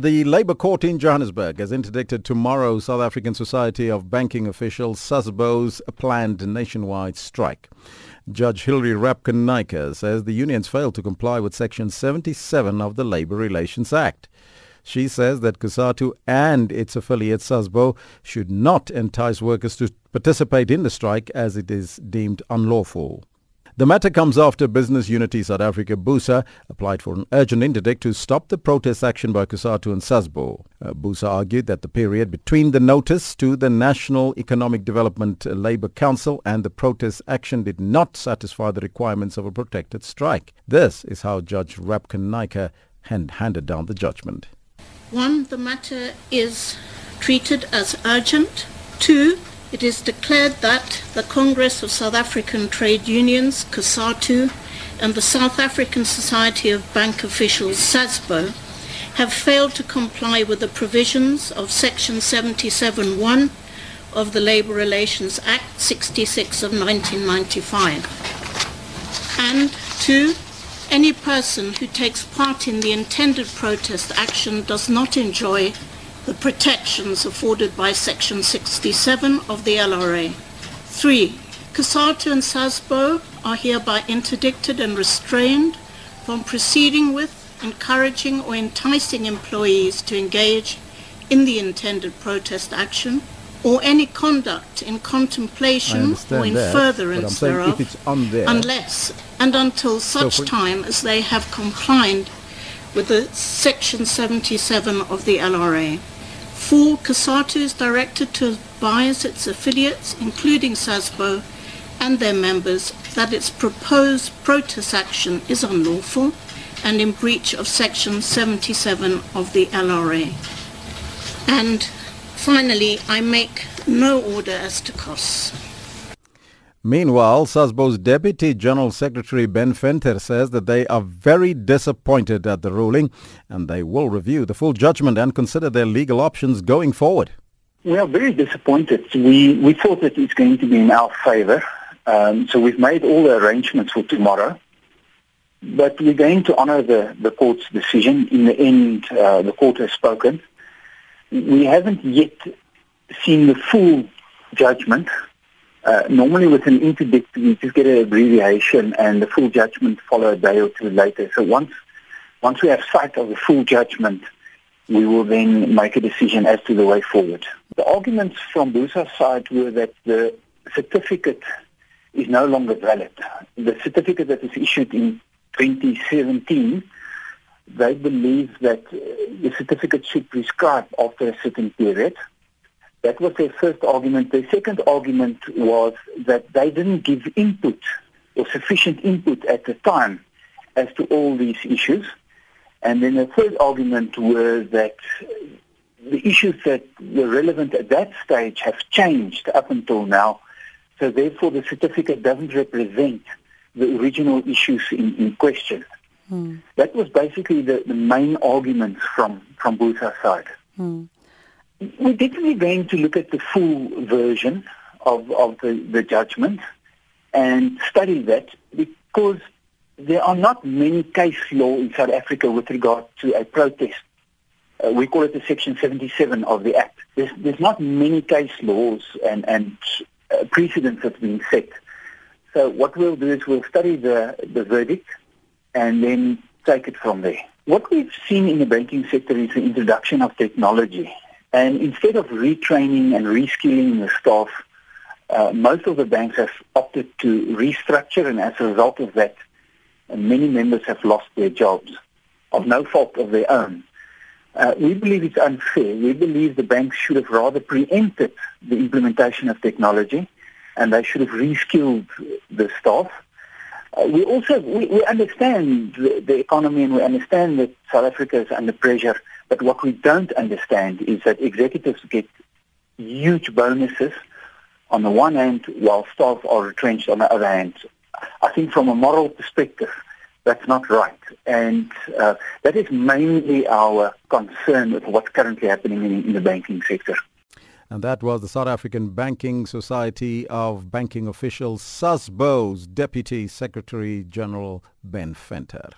The Labour Court in Johannesburg has interdicted tomorrow South African Society of Banking officials SASBO's planned nationwide strike. Judge Hilary Rabkin-Naicker says the unions failed to comply with Section 77 of the Labour Relations Act. She says that COSATU and its affiliate SASBO should not entice workers to participate in the strike as it is deemed unlawful. The matter comes after Business Unity South Africa BUSA applied for an urgent interdict to stop the protest action by COSATU and SASBO. Uh, BUSA argued that the period between the notice to the National Economic Development Labour Council and the protest action did not satisfy the requirements of a protected strike. This is how Judge Rabkin-Naicker hand handed down the judgment. One, the matter is treated as urgent. Two, it is declared that the Congress of South African Trade Unions, COSATU, and the South African Society of Bank Officials, SASBO, have failed to comply with the provisions of Section 77.1 of the Labour Relations Act 66 of 1995. And two, any person who takes part in the intended protest action does not enjoy the protections afforded by Section 67 of the LRA. 3. COSATU and SASBO are hereby interdicted and restrained from proceeding with, encouraging or enticing employees to engage in the intended protest action or any conduct in contemplation or in that, furtherance thereof there, unless and until such for- time as they have complied with the Section 77 of the LRA. 4. COSATU is directed to advise its affiliates, including SASBO, and their members that its proposed protest action is unlawful and in breach of Section 77 of the LRA. And finally, I make no order as to costs. Meanwhile, SASBO's Deputy General Secretary Ben Venter says that they are very disappointed at the ruling and they will review the full judgment and consider their legal options going forward. We are very disappointed. We, we thought that it's going to be in our favor. Um, so we've made all the arrangements for tomorrow. But we're going to honor the, the court's decision. In the end, uh, the court has spoken. We haven't yet seen the full judgment. Uh, normally with an interdict, we just get an abbreviation and the full judgment follow a day or two later. So once, once we have sight of the full judgment, we will then make a decision as to the way forward. The arguments from BUSA's side were that the certificate is no longer valid. The certificate that was issued in 2017, they believe that uh, the certificate should prescribe after a certain period. That was their first argument. The second argument was that they didn't give input or sufficient input at the time as to all these issues. And then the third argument was that the issues that were relevant at that stage have changed up until now. So therefore the certificate doesn't represent the original issues in, in question. Hmm. That was basically the, the main arguments from, from Busa's side. Hmm. We're definitely going to look at the full version of, of the, the judgment and study that because there are not many case law in South Africa with regard to a protest. Uh, we call it the Section 77 of the Act. There's, there's not many case laws and, and uh, precedents that's been set. So what we'll do is we'll study the, the verdict and then take it from there. What we've seen in the banking sector is the introduction of technology. And instead of retraining and reskilling the staff, uh, most of the banks have opted to restructure, and as a result of that, many members have lost their jobs of no fault of their own. Uh, we believe it's unfair. We believe the banks should have rather preempted the implementation of technology, and they should have reskilled the staff. Uh, we also we, we understand the, the economy and we understand that South Africa is under pressure. But what we don't understand is that executives get huge bonuses on the one hand, while staff are retrenched on the other hand. I think from a moral perspective, that's not right. And uh, that is mainly our concern with what's currently happening in, in the banking sector. And that was the South African Banking Society of Banking Officials, SASBO's Deputy Secretary General Ben Venter.